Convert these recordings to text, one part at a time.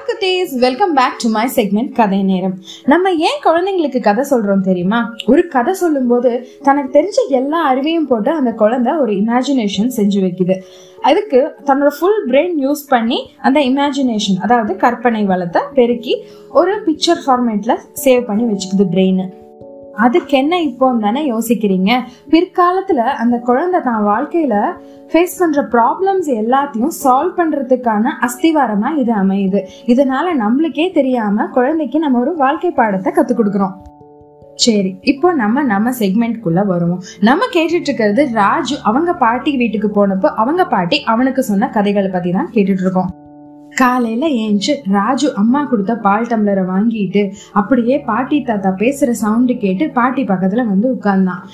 Hi குட்டீஸ் welcome back to my segment கதை நேரம் நம்ம ஏன் குழந்தைங்களுக்கு கதை சொல்றோம் தெரியுமா? ஒரு கதை சொல்லும்போது தனக்கு தெரிஞ்ச எல்லா அறிவையும் போட்டு அந்த குழந்தை ஒரு இமேஜினேஷன் செஞ்சு வைக்குது. அதுக்கு தன்னோட ஃபுல் பிரெயின் யூஸ் பண்ணி அந்த இமேஜினேஷன் அதாவது கற்பனை வளத்தை பெருக்கி ஒரு பிக்சர் ஃபார்மேட்ல சேவ் பண்ணி வச்சுக்குது பிரெயின் அதுக்கு என்ன இப்போ தானே யோசிக்கிறீங்க? பிற்காலத்துல அந்த குழந்தை தான் வாழ்க்கையில ஃபேஸ் பண்ற ப்ராப்ளம்ஸ் எல்லாத்தையும் சால்வ் பண்றதுக்கான அஸ்திவாரமா இது அமையுது. இதனால நம்மளுக்கே தெரியாம குழந்தைக்கு நம்ம ஒரு வாழ்க்கை பாடத்தை கத்துக் கொடுக்குறோம். சரி இப்போ நம்ம நம்ம செக்மெண்ட்குள்ள வருவோம். நம்ம கேட்டுட்டு இருக்கிறது ராஜு அவங்க பாட்டி வீட்டுக்கு போனப்போ அவங்க பாட்டி அவனுக்கு சொன்ன கதைகளை பத்தி தான் கேட்டுட்டு இருக்கோம் காலையில ஏஞ்சு ராஜு அம்மா கொடுத்த பால் டம்ளரை வாங்கிட்டு அப்படியே பாட்டி தாத்தா பேசுற சவுண்டு கேட்டு பாட்டி பக்கத்துல வந்து உட்கார்ந்தான்.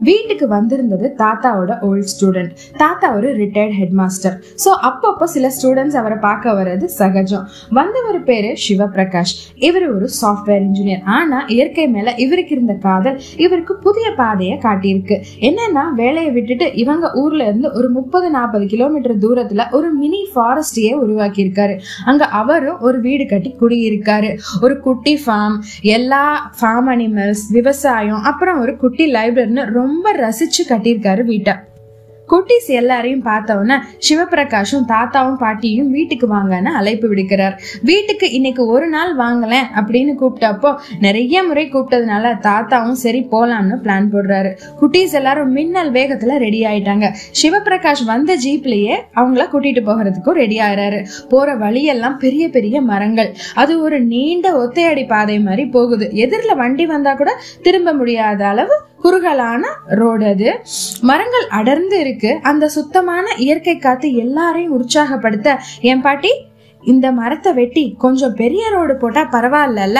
வீட்டுக்கு வந்திருந்தது தாத்தாவோட ஓல்ட் ஸ்டூடெண்ட் தாத்தா ஒரு ரிட்டையர்ட் ஹெட் மாஸ்டர் ஸோ அப்பப்போ சில ஸ்டூடெண்ட்ஸ் அவரை பார்க்க வர்றது சகஜம். வந்தவர் பேரு சிவபிரகாஷ். இவர் ஒரு சாஃப்ட்வேர் இன்ஜினியர் ஆனா இயற்கை மேல இவருக்கு இருந்த காதல் இவருக்கு புதிய பாதையை காட்டியிருக்கு. என்னன்னா வேலையை விட்டுட்டு இவங்க ஊர்ல இருந்து ஒரு முப்பது நாற்பது கிலோமீட்டர் தூரத்துல ஒரு மினி ஃபாரஸ்டையே உருவாக்கி இருக்காரு அங்க அவரும் ஒரு வீடு கட்டி குடியிருக்காரு. ஒரு குட்டி ஃபார்ம் எல்லா ஃபார்ம் அனிமல்ஸ் விவசாயம் அப்புறம் ஒரு குட்டி லைப்ரரின்னு ரொம்ப ரசிச்சு கட்டியிருக்காரு வீட்டை. குட்டீஸ் எல்லாரையும் பார்த்தவொன்னே சிவபிரகாஷும் தாத்தாவும் பாட்டியும் வீட்டுக்கு வாங்கன்னு அழைப்பு விடுக்கிறார். வீட்டுக்கு இன்னைக்கு ஒரு நாள் வாங்கலேன் அப்படின்னு கூப்பிட்டப்போ நிறைய முறை கூப்பிட்டதுனால தாத்தாவும் சரி போலாம்னு பிளான் போடுறாரு. குட்டீஸ் எல்லாரும் மின்னல் வேகத்துல ரெடி ஆயிட்டாங்க. சிவபிரகாஷ் வந்த ஜீப்லயே அவங்கள கூட்டிட்டு போகிறதுக்கும் ரெடி ஆகிறாரு போற வழியெல்லாம் பெரிய பெரிய மரங்கள். அது ஒரு நீண்ட ஒத்தையடி பாதை மாதிரி போகுது. எதிரில் வண்டி வந்தா கூட திரும்ப முடியாத அளவு குறுகலான ரோடு அது. மரங்கள் அடர்ந்து இருக்கு. அந்த சுத்தமான இயற்கை காத்து எல்லாரையும் உற்சாகப்படுத்த. என் பாட்டி? இந்த மரத்தை வெட்டி கொஞ்சம் பெரிய ரோடு போட்டா பரவாயில்லல்ல.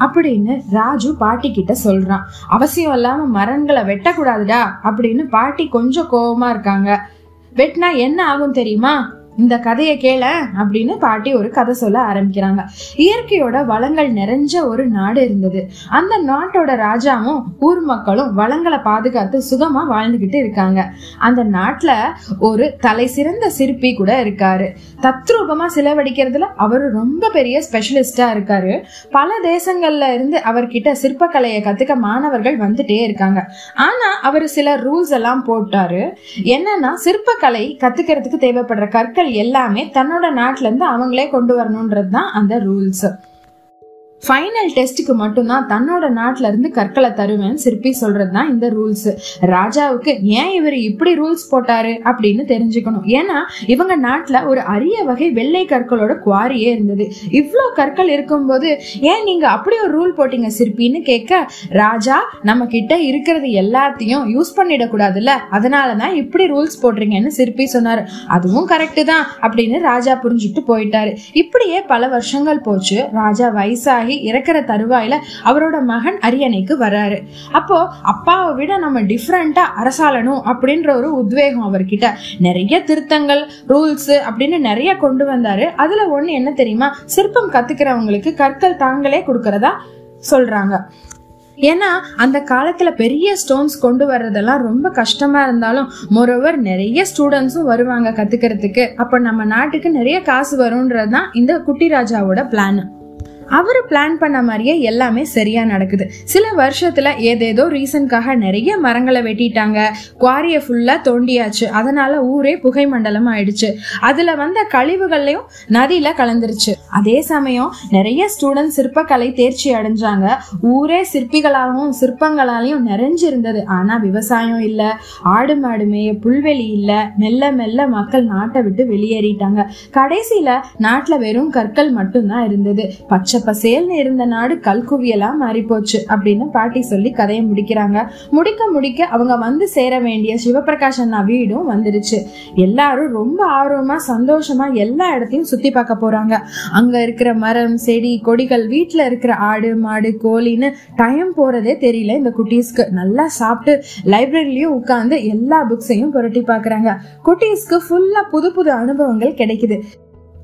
அப்படின்னு ராஜு பாட்டி கிட்ட சொல்றான். அவசியம் இல்லாம மரங்களை வெட்டக்கூடாதுடா அப்படின்னு பாட்டி கொஞ்சம் கோபமா இருக்காங்க. வெட்டினா என்ன ஆகும் தெரியுமா? இந்த கதையை கேள அப்படின்னு பாட்டி ஒரு கதை சொல்ல ஆரம்பிக்கிறாங்க. இயற்கையோட வளங்கள் நிறைஞ்ச ஒரு நாடு இருந்தது. அந்த நாட்டோட ராஜாவும் ஊர் மக்களும் வளங்களை பாதுகாத்து சுகமா வாழ்ந்துகிட்டு இருக்காங்க. அந்த நாட்டுல ஒரு தலை சிறந்த சிற்பி கூட இருக்காரு. தத்ரூபமா சிலவடிக்கிறதுல அவர் ரொம்ப பெரிய ஸ்பெஷலிஸ்டா இருக்காரு. பல தேசங்கள்ல இருந்து அவர்கிட்ட சிற்பக்கலையை கத்துக்க மாணவர்கள் வந்துட்டே இருக்காங்க. ஆனா அவர் சில ரூல்ஸ் எல்லாம் போட்டாரு. என்னன்னா சிற்பக்கலை கத்துக்கிறதுக்கு தேவைப்படுற கற்கள் எல்லாமே தன்னோட நாட்டிலேருந்து அவங்களே கொண்டு வரணுன்றது தான் அந்த ரூல்ஸ் ஃபைனல் டெஸ்ட்டுக்கு மட்டும்தான் தன்னோட நாட்டுல இருந்து கற்களை தருவேன் சிற்பி சொல்றது தான் இந்த ரூல்ஸ் ராஜாவுக்கு ஏன் இவர் இப்படி ரூல்ஸ் போட்டாரு அப்படின்னு தெரிஞ்சுக்கணும். ஏன்னா இவங்க நாட்டில் ஒரு அரிய வகை வெள்ளை கற்களோட குவாரியே இருந்தது. இவ்வளோ கற்கள் இருக்கும்போது ஏன் நீங்க அப்படி ஒரு ரூல் போட்டீங்க சிற்பின்னு கேட்க ராஜா நம்ம கிட்ட இருக்கிறது எல்லாத்தையும் யூஸ் பண்ணிடக்கூடாதுல்ல? அதனால தான் இப்படி ரூல்ஸ் போடுறீங்கன்னு சிற்பி சொன்னார். அதுவும் கரெக்டு தான் அப்படின்னு ராஜா புரிஞ்சுட்டு போயிட்டாரு. இப்படியே பல வருஷங்கள் போச்சு. ராஜா வயசாகி இறக்குற தருவாயில அவரோட மகன் அரியணைக்கு வராரு. அப்போ அப்பாவை விட நம்ம டிஃப்ரெண்டா அரசாளணும் அப்படின்ற ஒரு உத்வேகம் அவர்கிட்ட. நிறைய திருத்தங்கள் ரூல்ஸ் அப்படின்னு நிறைய கொண்டு வந்தாரு. அதுல ஒண்ணு என்ன தெரியுமா? சிற்பம் கத்துக்கிறவங்களுக்கு கற்கள் தாங்களே கொடுக்கறதா சொல்றாங்க. ஏன்னா அந்த காலத்துல பெரிய ஸ்டோன்ஸ் கொண்டு வர்றதெல்லாம் ரொம்ப கஷ்டமா இருந்தாலும் மொரோவர் நிறைய ஸ்டூடெண்ட்ஸும் வருவாங்க கத்துக்கிறதுக்கு. அப்ப நம்ம நாட்டுக்கு நிறைய காசு வரும்ன்றது தான் இந்த குட்டி ராஜாவோட பிளான் அவர் பிளான் பண்ண மாதிரியே எல்லாமே சரியா நடக்குது. சில வருஷத்துல ஏதேதோ ரீசன்காக நிறைய மரங்களை வெட்டிட்டாங்க. குவாரிய ஃபுல்லா தோண்டியாச்சு. அதனால ஊரே புகை மண்டலம் ஆயிடுச்சு. அதுல வந்த கழிவுகள்லயும் நதியில கலந்துருச்சு. அதே சமயம் நிறைய ஸ்டூடெண்ட் சிற்பக்கலை தேர்ச்சி அடைஞ்சாங்க. ஊரே சிற்பிகளாகவும் சிற்பங்களாலையும் நிறைஞ்சிருந்தது. ஆனா விவசாயம் இல்ல. ஆடு மாடு மேய புல்வெளி இல்ல. மெல்ல மெல்ல மக்கள் நாட்டை விட்டு வெளியேறிட்டாங்க. கடைசியில நாட்டுல வெறும் கற்கள் மட்டும்தான் இருந்தது. பச்சை பசேல்னு இருந்த நாடு கல்குவியலா மாறி போச்சு அப்படின்னு பாட்டி சொல்லி கதையை முடிக்கிறாங்க. முடிக்க முடிக்க அவங்க வந்து சேர வேண்டிய சிவபிரகாஷ் அண்ணா வீடும் வந்துருச்சு. எல்லாரும் ரொம்ப ஆர்வமா சந்தோஷமா எல்லா இடத்தையும் சுத்தி பார்க்க போறாங்க. அங்க இருக்கிற மரம் செடி கொடிகள் வீட்டுல இருக்கிற ஆடு மாடு கோழின்னு டைம் போறதே தெரியல இந்த குட்டீஸ்க்கு. நல்லா சாப்பிட்டு லைப்ரரிலயும் உட்கார்ந்து எல்லா புக்ஸையும் புரட்டி பாக்குறாங்க குட்டீஸ்க்கு ஃபுல்லா புது புது அனுபவங்கள் கிடைக்குது.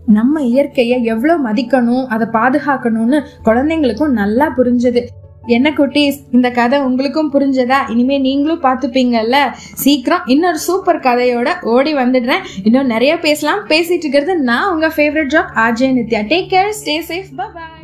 நம்ம இயற்கையை எவ்வளோ மதிக்கணும் அதை பாதுகாக்கணும்னு குழந்தைங்களுக்கும் நல்லா புரிஞ்சது. என்ன குட்டீஸ் இந்த கதை உங்களுக்கும் புரிஞ்சதா? இனிமே நீங்களும் பார்த்துப்பீங்கல்ல? சீக்கிரம் இன்னொரு சூப்பர் கதையோட ஓடி வந்துடுறேன். இன்னும் நிறைய பேசலாம். பேசிட்டு இருக்கிறது நான் உங்க favourite job RJ Nithya. Take care stay safe bye